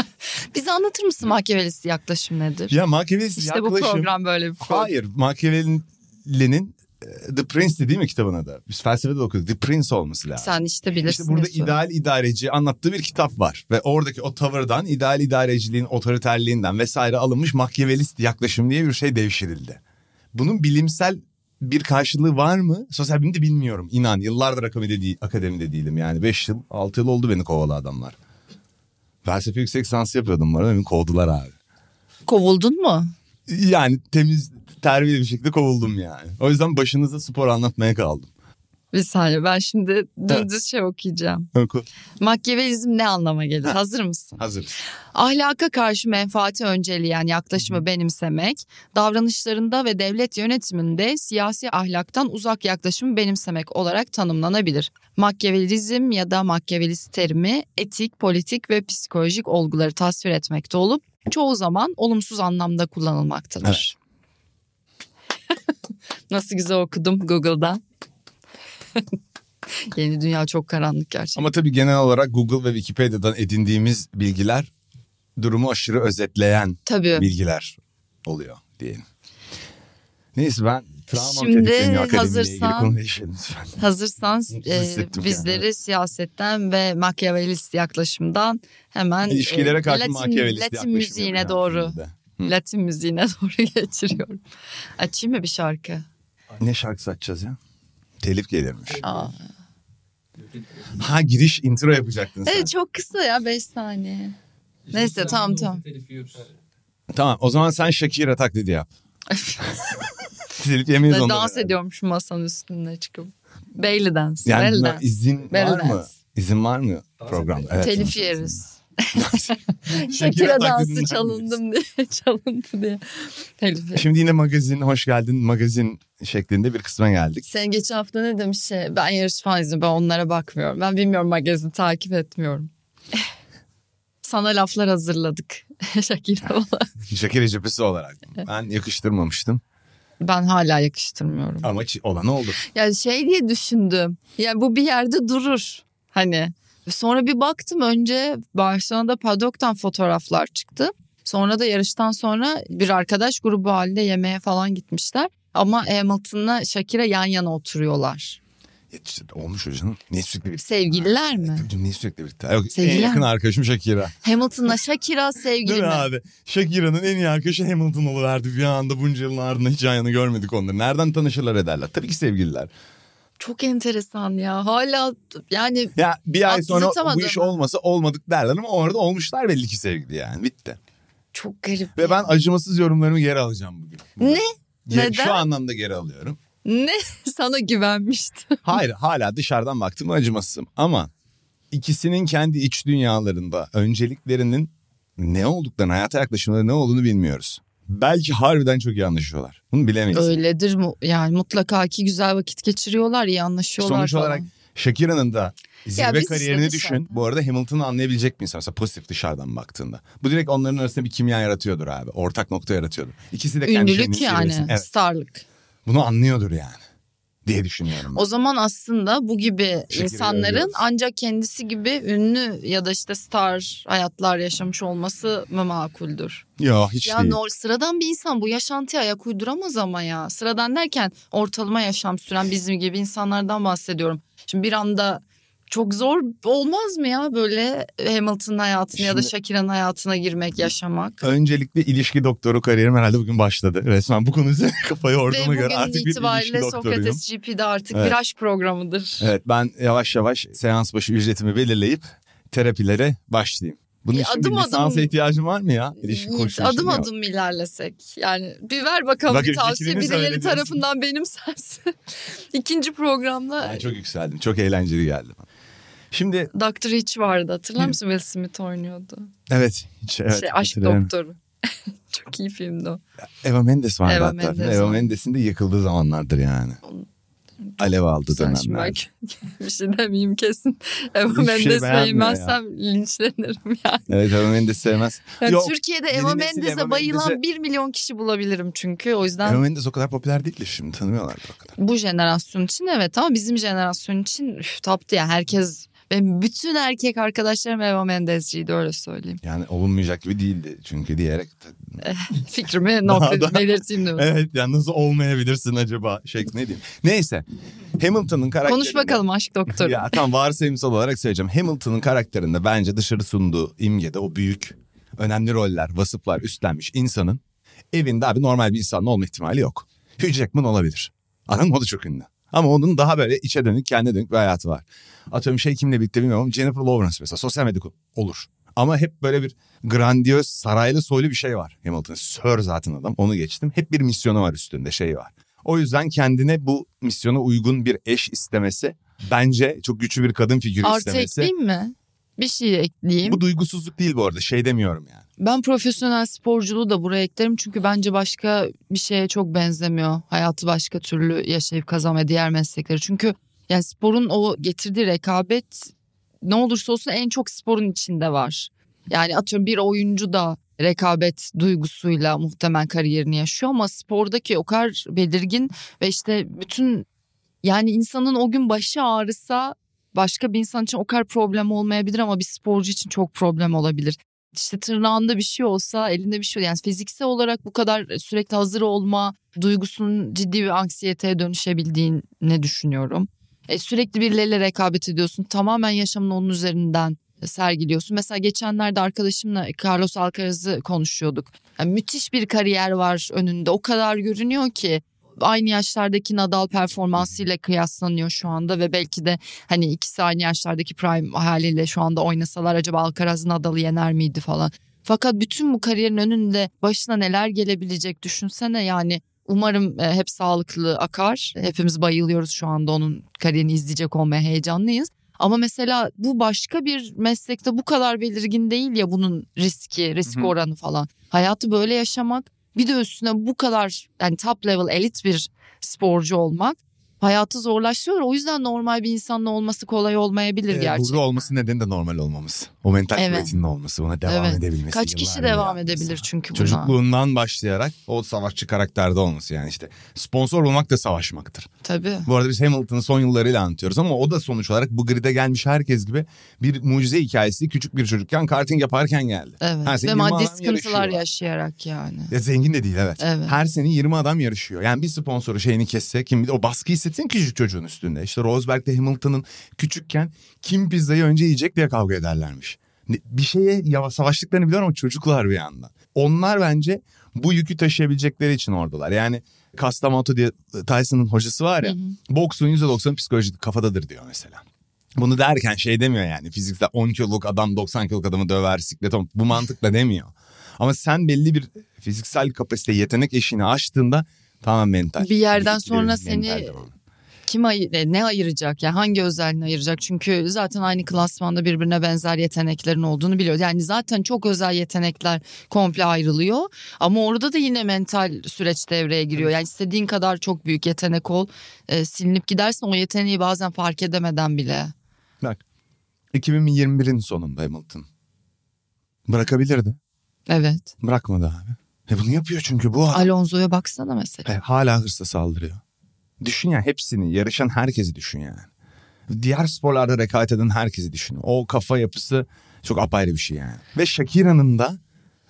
Anlatır mısın Machiavellist yaklaşım nedir? Ya Machiavellist işte yaklaşım... İşte bu program böyle bir program. Hayır Machiavelli'nin e, The Prince değil mi kitabına da? Biz felsefede okuduk. The Prince olması lazım. Sen işte bilirsin. İşte burada diyorsun. ideal idareci anlattığı bir kitap var. Ve oradaki o tavırdan, ideal idareciliğin, otoriterliğinden vesaire alınmış Machiavellist yaklaşım diye bir şey devşirildi. Bunun bilimsel bir karşılığı var mı? Sosyal bilimde bilmiyorum. İnan yıllardır akademide, değil, akademide değilim. Yani 5 yıl 6 yıl oldu beni kovalı adamlar. Felsefe yüksek lisans yapıyordum bana beni kovdular abi. Kovuldun mu? Yani temiz terbiyeli bir şekilde kovuldum yani. O yüzden başınıza spor anlatmaya kaldım. Bir saniye ben şimdi dümdüz şey okuyacağım. Oku. Makyavelizm ne anlama gelir? Hazır mısın? Hazır. Ahlaka karşı menfaati önceleyen yaklaşımı benimsemek, davranışlarında ve devlet yönetiminde siyasi ahlaktan uzak yaklaşımı benimsemek olarak tanımlanabilir. Makyavelizm ya da makyavelist terimi etik, politik ve psikolojik olguları tasvir etmekte olup çoğu zaman olumsuz anlamda kullanılmaktadır. Evet. Nasıl güzel okudum Google'dan. Yeni dünya çok karanlık gerçekten. Ama tabii genel olarak Google ve Wikipedia'dan edindiğimiz bilgiler durumu aşırı özetleyen tabii. bilgiler oluyor diyelim. Neyse ben Şimdi hazırsan, hazırsan e, bizleri yani. siyasetten ve makyavelist yaklaşımdan hemen ilişkilere karşı e, Latin, Latin müziğine doğru Latin müziğine doğru geçiriyorum. Açayım mı bir şarkı? Ne şarkısı açacağız ya? Telif gelirmiş. Aa. Ha giriş intro yapacaktın sen. Evet çok kısa ya 5 saniye. Neyse tamam tamam. Tamam o zaman sen Shakira taklidi yap. Telif yemeyiz ondan. Dans ediyormuş masanın üstünde çıkıp. Belly dance. Yani belly dance. izin belly var dance. mı? İzin var mı programda? Evet, Telif yeriz. Shakira dansı çalındım diye çalındı diye. Telif. Şimdi yine magazin hoş geldin magazin şeklinde bir kısma geldik. Sen geçen hafta ne demiş şey ben yarışma izliyorum ben onlara bakmıyorum. Ben bilmiyorum magazin takip etmiyorum. Sana laflar hazırladık. Shakira olarak. Shakira cephesi olarak. Ben yakıştırmamıştım. Ben hala yakıştırmıyorum. Ama olan oldu. Yani şey diye düşündüm. Yani bu bir yerde durur. Hani sonra bir baktım önce Barcelona'da Paddock'tan fotoğraflar çıktı. Sonra da yarıştan sonra bir arkadaş grubu halinde yemeğe falan gitmişler. Ama Hamilton'la Shakira yan yana oturuyorlar. İşte olmuş o canım. Niye sürekli birlikte? Sevgililer mi? Niye sürekli birlikte? Yok, Sevgililer en yakın mi? arkadaşım Shakira. Hamilton'la Shakira sevgili Değil mi? abi? Shakira'nın en iyi arkadaşı Hamilton oluverdi. Bir anda bunca yılın ardından hiç yana görmedik onları. Nereden tanışırlar ederler? Tabii ki sevgililer. Çok enteresan ya. Hala yani Ya bir ay sonra bu iş olmasa olmadık derler ama orada olmuşlar belli ki sevgili yani. Bitti. Çok garip. Ve ya. ben acımasız yorumlarımı geri alacağım bugün. Ne? Neden? Şu anlamda geri alıyorum. Ne? Sana güvenmiştim. Hayır hala dışarıdan baktım acımasızım ama ikisinin kendi iç dünyalarında önceliklerinin ne olduklarını, hayata yaklaşımları ne olduğunu bilmiyoruz. Belki harbiden çok iyi anlaşıyorlar. Bunu bilemeyiz. Öyledir mu? Yani mutlaka ki güzel vakit geçiriyorlar, iyi anlaşıyorlar Sonuç falan. olarak Shakira'nın da zirve kariyerini düşün. Bu arada Hamilton'ı anlayabilecek bir insan mesela pozitif dışarıdan baktığında. Bu direkt onların arasında bir kimya yaratıyordur abi. Ortak nokta yaratıyordur. İkisi de kendi Ünlülük yani, evet. starlık. Bunu anlıyordur yani diye düşünüyorum. O zaman aslında bu gibi Şekeri insanların öğreniyoruz. ancak kendisi gibi ünlü ya da işte star hayatlar yaşamış olması mı makuldür? Ya hiç ya değil. Ya sıradan bir insan bu yaşantıya ayak uyduramaz ama ya. Sıradan derken ortalama yaşam süren bizim gibi insanlardan bahsediyorum. Şimdi bir anda çok zor olmaz mı ya böyle Hamilton'ın hayatına Şimdi, ya da Shakira'nın hayatına girmek, yaşamak? Öncelikle ilişki doktoru kariyerim herhalde bugün başladı. Resmen bu konu üzerine kafayı orduma göre artık bir ilişki doktoruyum. Sokrates GP'de artık evet. bir aşk programıdır. Evet ben yavaş yavaş seans başı ücretimi belirleyip terapilere başlayayım. Bunun için adım bir lisansa adım, ihtiyacım var mı ya? İlişki koçu Adım adım mı ilerlesek? Yani bir ver bakalım Bak, bir tavsiye birileri tarafından benimsensin. İkinci programda. Ben çok yükseldim. Çok eğlenceli geldi bana. Şimdi Doktor hiç vardı hatırlar mısın? Will Smith oynuyordu. Evet. Hiç, evet şey, aşk doktoru. Çok iyi filmdi o. Eva Mendes vardı Eva hatta. Mendes Eva Mendes'in de yıkıldığı zamanlardır yani. Alev aldı dönemler. bir şey demeyeyim kesin. Eva Hiçbir Mendes şey sevmezsem ya. linçlenirim yani. Evet Eva Mendes sevmez. Yani Yok, Türkiye'de Eva Mendes'e bayılan Mendes'e... bir milyon kişi bulabilirim çünkü. O yüzden... Eva Mendes o kadar popüler değildir şimdi tanımıyorlar o kadar. Bu jenerasyon için evet ama bizim jenerasyon için üf, taptı ya. Herkes benim bütün erkek arkadaşlarım Eva Mendes'ciydi öyle söyleyeyim. Yani olunmayacak gibi değildi çünkü diyerek. Eh, fikrimi not belirteyim de. evet yani nasıl olmayabilirsin acaba şeklinde diyeyim. Neyse Hamilton'ın karakterinde. Konuş bakalım aşk doktoru. ya tam varsayımsal olarak söyleyeceğim. Hamilton'ın karakterinde bence dışarı sunduğu imgede o büyük önemli roller, vasıflar üstlenmiş insanın evinde abi normal bir insanın olma ihtimali yok. Hugh Jackman olabilir. Mı? O da çok ünlü. Ama onun daha böyle içe dönük, kendine dönük bir hayatı var. Atıyorum şey kimle birlikte bilmiyorum Jennifer Lawrence mesela sosyal medyada olur. Ama hep böyle bir grandiyoz, saraylı, soylu bir şey var Hamilton. Sir zaten adam, onu geçtim. Hep bir misyonu var üstünde, şey var. O yüzden kendine bu misyona uygun bir eş istemesi bence çok güçlü bir kadın figürü Artı istemesi. Artı ekleyeyim mi? Bir şey ekleyeyim. Bu duygusuzluk değil bu arada şey demiyorum yani. Ben profesyonel sporculuğu da buraya eklerim çünkü bence başka bir şeye çok benzemiyor. Hayatı başka türlü yaşayıp kazanma diğer meslekleri. Çünkü yani sporun o getirdiği rekabet ne olursa olsun en çok sporun içinde var. Yani atıyorum bir oyuncu da rekabet duygusuyla muhtemelen kariyerini yaşıyor ama spordaki o kadar belirgin ve işte bütün yani insanın o gün başı ağrısa başka bir insan için o kadar problem olmayabilir ama bir sporcu için çok problem olabilir. İşte tırnağında bir şey olsa elinde bir şey yani fiziksel olarak bu kadar sürekli hazır olma duygusunun ciddi bir anksiyeteye dönüşebildiğini düşünüyorum. E, sürekli birileriyle rekabet ediyorsun tamamen yaşamını onun üzerinden sergiliyorsun. Mesela geçenlerde arkadaşımla Carlos Alcaraz'ı konuşuyorduk. Yani müthiş bir kariyer var önünde o kadar görünüyor ki aynı yaşlardaki Nadal performansıyla kıyaslanıyor şu anda ve belki de hani ikisi aynı yaşlardaki prime haliyle şu anda oynasalar acaba Alcaraz Nadal'ı yener miydi falan. Fakat bütün bu kariyerin önünde başına neler gelebilecek düşünsene yani umarım e, hep sağlıklı akar. Hepimiz bayılıyoruz şu anda onun kariyerini izleyecek olmaya heyecanlıyız. Ama mesela bu başka bir meslekte bu kadar belirgin değil ya bunun riski, risk oranı falan. Hayatı böyle yaşamak bir de üstüne bu kadar yani top level elit bir sporcu olmak hayatı zorlaştırıyor. O yüzden normal bir insanla olması kolay olmayabilir ee, gerçekten. Burada olması nedeni de normal olmamız. O mental evet. kuvvetinin olması, buna devam evet. edebilmesi. Kaç kişi devam edebilir çünkü buna. Çocukluğundan başlayarak o savaşçı karakterde olması yani işte. Sponsor olmak da savaşmaktır. Tabii. Bu arada biz Hamilton'ın son yıllarıyla anlatıyoruz ama o da sonuç olarak bu gride gelmiş herkes gibi bir mucize hikayesi küçük bir çocukken karting yaparken geldi. Evet Her ve maddi sıkıntılar yaşayarak yani. Ya zengin de değil evet. evet. Her sene 20 adam yarışıyor. Yani bir sponsoru şeyini kesse kim bir de o baskı hissetsin küçük çocuğun üstünde. İşte Rosberg'de Hamilton'ın küçükken kim pizzayı önce yiyecek diye kavga ederlermiş. Bir şeye savaştıklarını biliyorum ama çocuklar bir yandan. Onlar bence bu yükü taşıyabilecekleri için oradalar. Yani Kastamoto diye Tyson'ın hocası var ya. Hı hı. Boksun %90 psikoloji kafadadır diyor mesela. Bunu derken şey demiyor yani fiziksel 10 kiloluk adam 90 kiloluk adamı döver siklet bu mantıkla demiyor. Ama sen belli bir fiziksel kapasite yetenek eşiğini aştığında tamam mental. Bir yerden sonra seni kim ayır, e, ne ayıracak yani hangi özelliğini ayıracak çünkü zaten aynı klasmanda birbirine benzer yeteneklerin olduğunu biliyor. Yani zaten çok özel yetenekler komple ayrılıyor ama orada da yine mental süreç devreye giriyor. Yani istediğin kadar çok büyük yetenek ol e, silinip gidersin o yeteneği bazen fark edemeden bile. Bak 2021'in sonunda Hamilton bırakabilirdi. Evet. Bırakmadı abi. E bunu yapıyor çünkü bu adam. Alonso'ya baksana mesela. E, hala hırsla saldırıyor. Düşün ya hepsini, yarışan herkesi düşün yani. Diğer sporlarda rekabet eden herkesi düşün. O kafa yapısı çok apayrı bir şey yani. Ve Shakira'nın da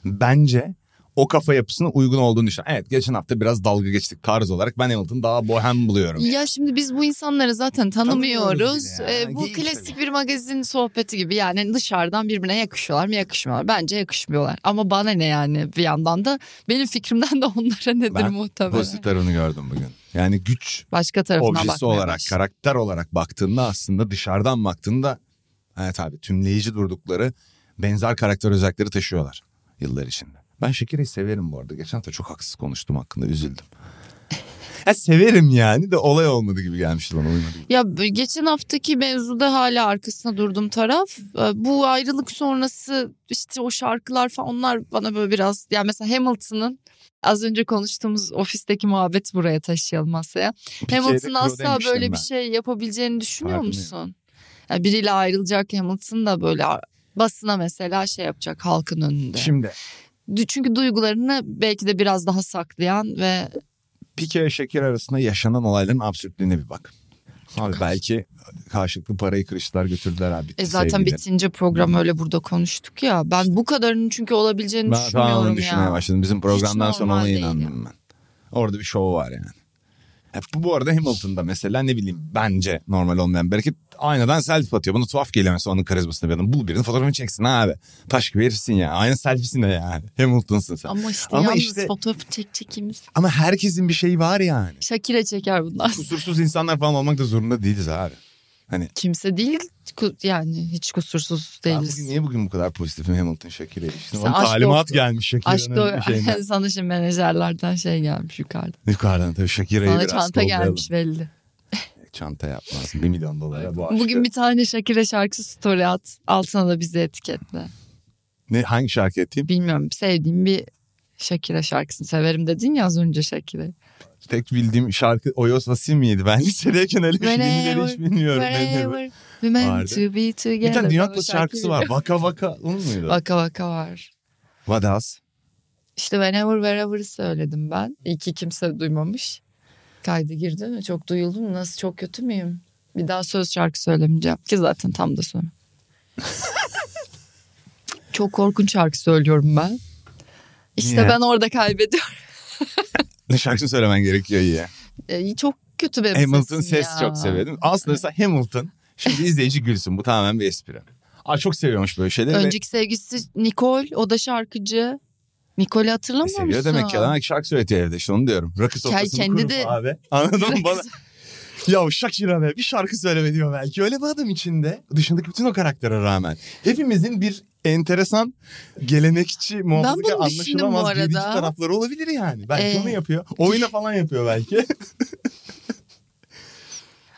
bence o kafa yapısına uygun olduğunu düşünüyorum. Evet geçen hafta biraz dalga geçtik tarz olarak. Ben Hamilton'ı daha bohem buluyorum. Ya yani. şimdi biz bu insanları zaten tanımıyoruz. Ee, bu Geyik klasik tabii. bir magazin sohbeti gibi yani dışarıdan birbirine yakışıyorlar mı yakışmıyorlar. Bence yakışmıyorlar. Ama bana ne yani bir yandan da benim fikrimden de onlara nedir ben muhtemelen. Ben pozitif tarafını gördüm bugün. Yani güç Başka objesi olarak başladım. karakter olarak baktığında aslında dışarıdan baktığında evet abi tümleyici durdukları benzer karakter özellikleri taşıyorlar yıllar içinde. Ben Şeker'i severim bu arada. Geçen hafta çok haksız konuştum hakkında üzüldüm. ya severim yani de olay olmadı gibi gelmişti bana uymadı. Ya geçen haftaki mevzuda hala arkasında durdum taraf. E, bu ayrılık sonrası işte o şarkılar falan onlar bana böyle biraz yani mesela Hamilton'ın az önce konuştuğumuz ofisteki muhabbet buraya taşıyalım masaya. Hamilton asla böyle ben. bir şey yapabileceğini düşünüyor musun? Yani biriyle ayrılacak Hamilton da böyle basına mesela şey yapacak halkın önünde. Şimdi çünkü duygularını belki de biraz daha saklayan ve... Pike ve şeker arasında yaşanan olayların absürtlüğüne bir bak. Abi belki karşılıklı parayı kırıştılar götürdüler abi. E zaten sevgileri. bitince program öyle burada konuştuk ya. Ben bu kadarının çünkü olabileceğini ben düşünmüyorum ya. Ben düşünmeye başladım. Bizim programdan sonra ona inandım ben. Orada bir şov var yani. Bu, bu arada Hamilton'da mesela ne bileyim bence normal olmayan bir hareket aynadan selfie atıyor. Bana tuhaf geliyor mesela onun karizmasında bir adam. Bul birinin fotoğrafını çeksin abi. Taş gibi herifsin ya. Aynı selfie'sin de yani. Hamilton'sın sen. Ama işte ama yalnız işte, fotoğrafı çek çekimiz. Ama herkesin bir şeyi var yani. Shakira çeker bunlar. Kusursuz insanlar falan olmak da zorunda değiliz abi. Hani kimse değil yani hiç kusursuz değiliz. bugün niye bugün bu kadar pozitifim Hamilton Shakira ilişkisine? Onun talimat o, gelmiş Shakira'nın şeyine. Sana şimdi menajerlerden şey gelmiş yukarıdan. Yukarıdan tabii Shakira'yı Sana biraz çanta gelmiş belli. Çanta yapmaz. Bir milyon dolara bu aşkı. Bugün bir tane Shakira şarkısı story at. Altına da bizi etiketle. Ne hangi şarkı eteyim? Bilmiyorum. Sevdiğim bir Shakira şarkısını severim dedin ya az önce Shakira'yı. Tek bildiğim şarkı Oyos Vasim miydi? Ben lisedeyken öyle yenileri hiç bilmiyorum. Whenever we meant to be together. Bir tane Dünya Kupası şarkısı var. Vaka Vaka onun muydu? Vaka Vaka var. What else? İşte Whenever Wherever'ı söyledim ben. İyi ki kimse duymamış. Kaydı girdi mi? Çok duyuldu mu? Nasıl çok kötü müyüm? Bir daha söz şarkı söylemeyeceğim. Ki zaten tam da sonra. çok korkunç şarkı söylüyorum ben. İşte Niye? ben orada kaybediyorum. şarkı söylemen gerekiyor iyi. Ee, çok kötü bir Hamilton ses ya. çok seviyordum. Aslında mesela Hamilton şimdi izleyici gülsün bu tamamen bir espri. Aa, çok seviyormuş böyle şeyleri. Önceki ve... sevgisi Nicole o da şarkıcı. Nicole'i hatırlamıyor Seviyor musun? Seviyor demek ki adam şarkı söyletiyor evde işte onu diyorum. Rakı sofrasını kendi kurup de... abi. Anladın mı bana? Ya Shakira be bir şarkı söyleme diyor belki. Öyle bir adam içinde. Dışındaki bütün o karaktere rağmen. Hepimizin bir enteresan gelenekçi muhafazakar anlaşılamaz gerici tarafları olabilir yani. Belki ee... onu yapıyor. Oyuna falan yapıyor belki.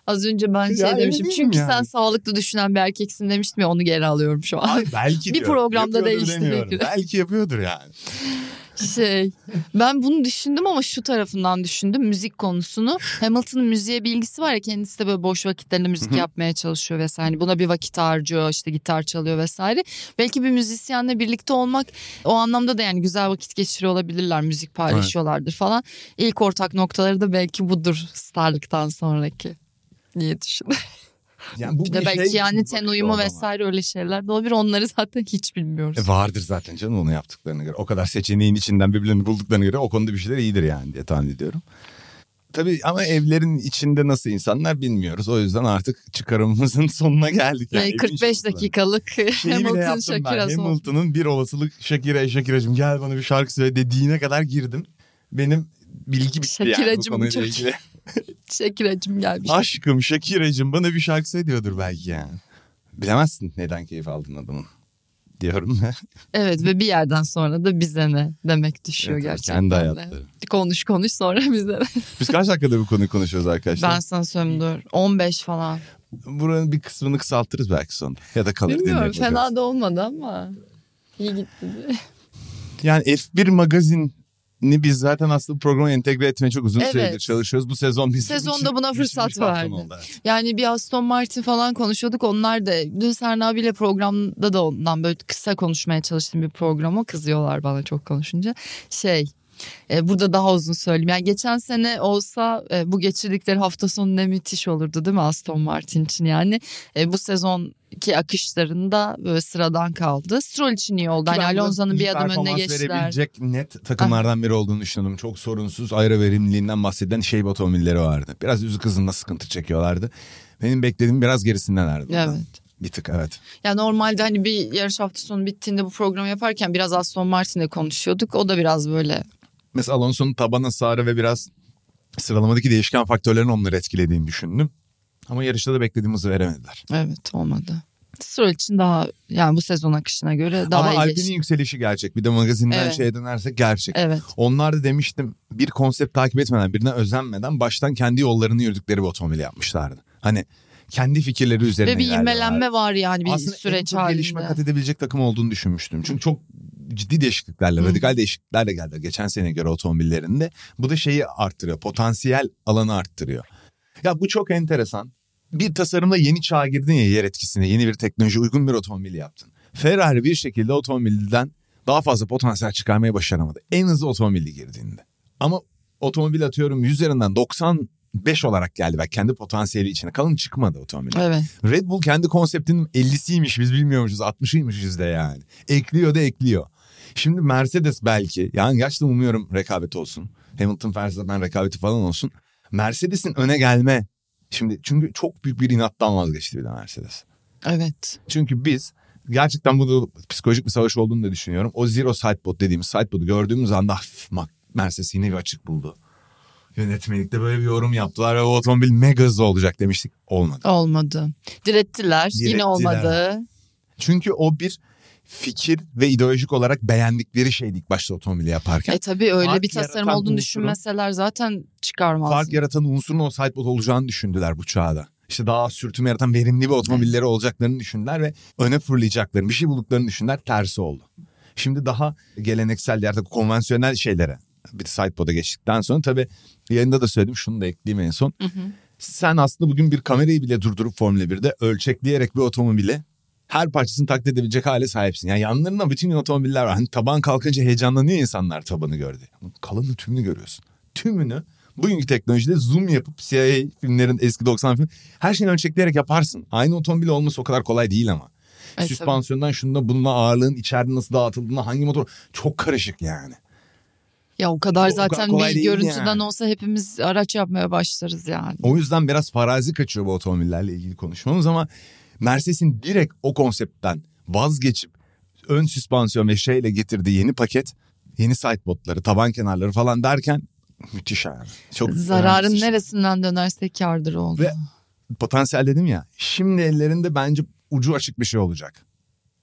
Az önce ben şey ya demiştim. Çünkü yani. sen sağlıklı düşünen bir erkeksin demiştim ya onu geri alıyorum şu an. Ay belki Bir programda değişti. Belki yapıyordur yani. Şey ben bunu düşündüm ama şu tarafından düşündüm müzik konusunu. Hamilton'ın müziğe bilgisi var ya kendisi de böyle boş vakitlerinde müzik yapmaya çalışıyor vesaire. Hani buna bir vakit harcıyor işte gitar çalıyor vesaire. Belki bir müzisyenle birlikte olmak o anlamda da yani güzel vakit geçiriyor olabilirler. Müzik paylaşıyorlardır evet. falan. İlk ortak noktaları da belki budur starlıktan sonraki diye düşünüyorum. Yani bu bir, de belki şey yani ten uyumu vesaire öyle şeyler de olabilir. Onları zaten hiç bilmiyoruz. E vardır zaten canım onu yaptıklarına göre. O kadar seçeneğin içinden birbirlerini bulduklarına göre o konuda bir şeyler iyidir yani diye tahmin ediyorum. Tabii ama evlerin içinde nasıl insanlar bilmiyoruz. O yüzden artık çıkarımımızın sonuna geldik. Yani 45 dakikalık Hamilton Shakira Hamilton'ın bir olasılık Shakira Shakira'cığım gel bana bir şarkı söyle dediğine kadar girdim. Benim bilgi bitti yani bu konuyla ilgili. Şakiracım gelmiş. Aşkım Şakiracım bana bir şarkı söylüyordur belki yani. Bilemezsin neden keyif aldın adamın diyorum. evet ve bir yerden sonra da bize ne demek düşüyor evet, gerçekten. Kendi hayatları. Konuş konuş sonra bize ne. Biz kaç dakikada bu konuyu konuşuyoruz arkadaşlar? Ben sana söyleyeyim dur 15 falan. Buranın bir kısmını kısaltırız belki sonra. Ya da kalır Bilmiyorum fena da olmadı ama iyi gitti. Yani F1 magazin ni biz zaten aslında programa entegre etmeye çok uzun evet. süredir çalışıyoruz. Bu sezon biz Sezonda buna fırsat evet. Yani bir Aston Martin falan konuşuyorduk. Onlar da dün Serna abiyle programda da ondan böyle kısa konuşmaya çalıştım bir programa. Kızıyorlar bana çok konuşunca. Şey e, burada daha uzun söyleyeyim. Yani geçen sene olsa e, bu geçirdikleri hafta sonu ne müthiş olurdu değil mi Aston Martin için yani. E, bu sezon ki akışlarında böyle sıradan kaldı. Stroll için iyi oldu. Hani Alonso'nun bir adım önüne geçtiler. verebilecek net takımlardan biri olduğunu düşünüyordum. Çok sorunsuz ayrı verimliliğinden bahseden şey otomobilleri vardı. Biraz yüzük hızında sıkıntı çekiyorlardı. Benim beklediğim biraz gerisindelerdi. Evet. Bir tık evet. Ya normalde hani bir yarış hafta sonu bittiğinde bu programı yaparken biraz Aston Martin'le konuşuyorduk. O da biraz böyle. Mesela Alonso'nun taban hasarı ve biraz sıralamadaki değişken faktörlerin onları etkilediğini düşündüm. Ama yarışta da beklediğimizi veremediler. Evet olmadı. Stroll için daha yani bu sezon akışına göre daha Ama Alpine'in yükselişi gerçek. Bir de magazinden evet. şeye dönersek gerçek. Evet. Onlar da demiştim bir konsept takip etmeden birine özenmeden baştan kendi yollarını yürüdükleri bir otomobil yapmışlardı. Hani kendi fikirleri üzerine Ve bir ivmelenme var yani bir Aslında süreç Aslında en çok gelişme kat edebilecek takım olduğunu düşünmüştüm. Çünkü çok ciddi değişikliklerle, Hı. radikal değişikliklerle geldi geçen sene göre otomobillerinde. Bu da şeyi arttırıyor, potansiyel alanı arttırıyor. Ya bu çok enteresan bir tasarımda yeni çağa girdin ya yer etkisine yeni bir teknoloji uygun bir otomobil yaptın. Ferrari bir şekilde otomobilden daha fazla potansiyel çıkarmayı başaramadı. En hızlı otomobili girdiğinde. Ama otomobil atıyorum 100 üzerinden 95 olarak geldi belki kendi potansiyeli içine. Kalın çıkmadı otomobil. Evet. Red Bull kendi konseptinin 50'siymiş biz bilmiyormuşuz 60'ıymışız de yani. Ekliyor da ekliyor. Şimdi Mercedes belki yani gerçekten umuyorum rekabet olsun. Hamilton Verstappen rekabeti falan olsun. Mercedes'in öne gelme Şimdi çünkü çok büyük bir inattan vazgeçti bir de Mercedes. Evet. Çünkü biz gerçekten bu psikolojik bir savaş olduğunu da düşünüyorum. O zero sidepod dediğimiz sidepod'u gördüğümüz anda Mercedes yine bir açık buldu. Yönetmelikte böyle bir yorum yaptılar ve o otomobil mega hızlı olacak demiştik. Olmadı. Olmadı. Direttiler. Direttiler. Yine olmadı. Çünkü o bir fikir ve ideolojik olarak beğendikleri şeydi ilk başta otomobili yaparken. E tabii öyle fark bir tasarım olduğunu unsurun, düşünmeseler zaten çıkarmaz. Fark yaratan unsurun o sidepod olacağını düşündüler bu çağda. İşte daha sürtünme yaratan verimli bir otomobilleri evet. olacaklarını düşündüler ve öne fırlayacaklarını bir şey bulduklarını düşündüler tersi oldu. Şimdi daha geleneksel artık konvansiyonel şeylere bir sidepod'a geçtikten sonra tabii yayında da söyledim şunu da ekleyeyim en son. Hı hı. Sen aslında bugün bir kamerayı bile durdurup Formula 1'de ölçekleyerek bir otomobile her parçasını taklit edebilecek hale sahipsin. Yani yanlarında bütün otomobiller var. Hani taban kalkınca heyecanlanıyor insanlar tabanı gördü. Kalanı tümünü görüyorsun. Tümünü bugünkü teknolojide zoom yapıp CIA filmlerin eski 90 film her şeyi ölçekleyerek yaparsın. Aynı otomobil olması o kadar kolay değil ama. Evet, Süspansiyondan şunda bununla ağırlığın içeride nasıl dağıtıldığına hangi motor çok karışık yani. Ya o kadar o, zaten o kadar bir görüntüden yani. olsa hepimiz araç yapmaya başlarız yani. O yüzden biraz farazi kaçıyor bu otomobillerle ilgili konuşmamız ama Mercedes'in direkt o konseptten vazgeçip ön süspansiyon ve şeyle getirdiği yeni paket, yeni sidebotları, taban kenarları falan derken müthiş yani. Çok Zararın neresinden dönerse kardır oldu. Ve potansiyel dedim ya şimdi ellerinde bence ucu açık bir şey olacak.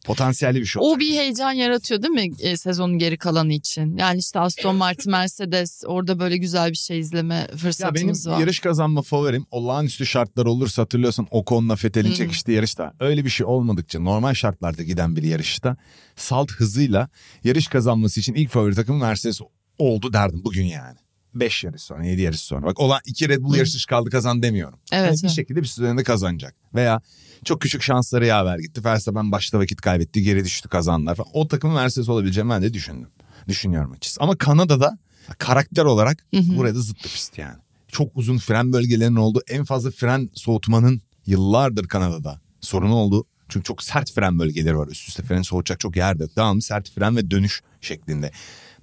Potansiyelli bir şey olacak. O bir heyecan yaratıyor değil mi e, sezonun geri kalanı için? Yani işte Aston Martin, Mercedes orada böyle güzel bir şey izleme fırsatımız ya benim var. yarış kazanma favorim olağanüstü şartlar olursa hatırlıyorsun Ocon'la Fethel'in çekiştiği yarışta. Öyle bir şey olmadıkça normal şartlarda giden bir yarışta salt hızıyla yarış kazanması için ilk favori takım Mercedes oldu derdim bugün yani. 5 yarış sonra 7 yarış sonra. Bak olan iki Red Bull yarış dışı kaldı kazan demiyorum. Evet. Yani bir şekilde bir sürede kazanacak. Veya çok küçük şansları yaver gitti. Verstappen başta vakit kaybetti geri düştü kazandılar falan. O takımın Mercedes olabileceğini ben de düşündüm. Düşünüyorum açıkçası. Ama Kanada'da karakter olarak buraya da zıttı pist yani. Çok uzun fren bölgelerinin olduğu en fazla fren soğutmanın yıllardır Kanada'da sorunu oldu. Çünkü çok sert fren bölgeleri var. Üst üste fren soğutacak çok yer yok. Devamlı sert fren ve dönüş şeklinde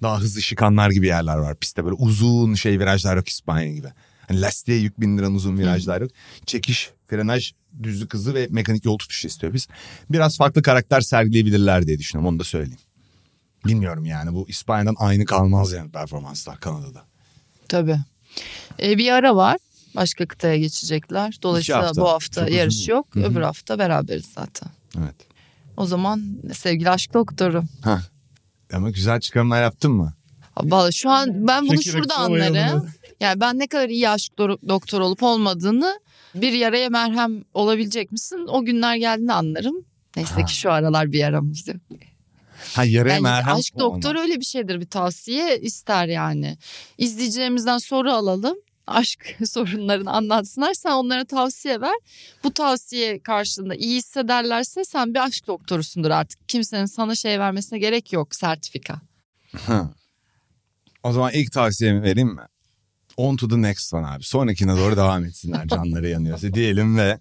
daha hızlı şikanlar gibi yerler var pistte. Böyle uzun şey virajlar yok İspanya gibi. Hani lastiğe yük bindiren uzun virajlar yok. Çekiş, frenaj, düzlük hızı ve mekanik yol tutuşu istiyor biz. Biraz farklı karakter sergileyebilirler diye düşünüyorum onu da söyleyeyim. Bilmiyorum yani bu İspanya'dan aynı kalmaz yani performanslar Kanada'da. Tabii. Ee, bir ara var. Başka kıtaya geçecekler. Dolayısıyla hafta. bu hafta Çok yarış uzun. yok. Hı-hı. Öbür hafta beraberiz zaten. Evet. O zaman sevgili aşk doktoru. Heh. Ama güzel çıkarımlar yaptın mı? Vallahi şu an ben bunu şurada anlarım. Yani ben ne kadar iyi aşk doktor olup olmadığını bir yaraya merhem olabilecek misin? O günler geldiğinde anlarım. Neyse ha. ki şu aralar bir yaramız yok. Ha yaraya yani merhem Aşk doktor öyle bir şeydir bir tavsiye ister yani. İzleyeceğimizden soru alalım aşk sorunlarını anlatsınlar. Sen onlara tavsiye ver. Bu tavsiye karşılığında iyi hissederlerse sen bir aşk doktorusundur artık. Kimsenin sana şey vermesine gerek yok sertifika. o zaman ilk tavsiyemi vereyim mi? On to the next one abi. Sonrakine doğru devam etsinler canları yanıyorsa diyelim ve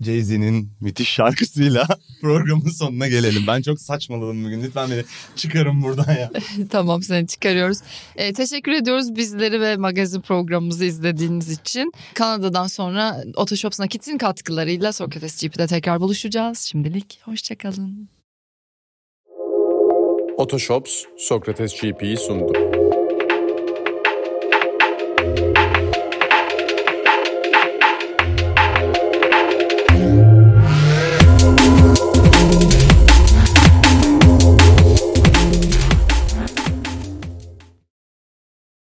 Jay-Z'nin müthiş şarkısıyla programın sonuna gelelim. Ben çok saçmaladım bugün. Lütfen beni çıkarın buradan ya. tamam seni çıkarıyoruz. Ee, teşekkür ediyoruz bizleri ve magazin programımızı izlediğiniz için. Kanada'dan sonra Otoshop Nakit'in katkılarıyla Sokrates GP'de tekrar buluşacağız. Şimdilik hoşçakalın. Otoshops Sokrates GP'yi sundu.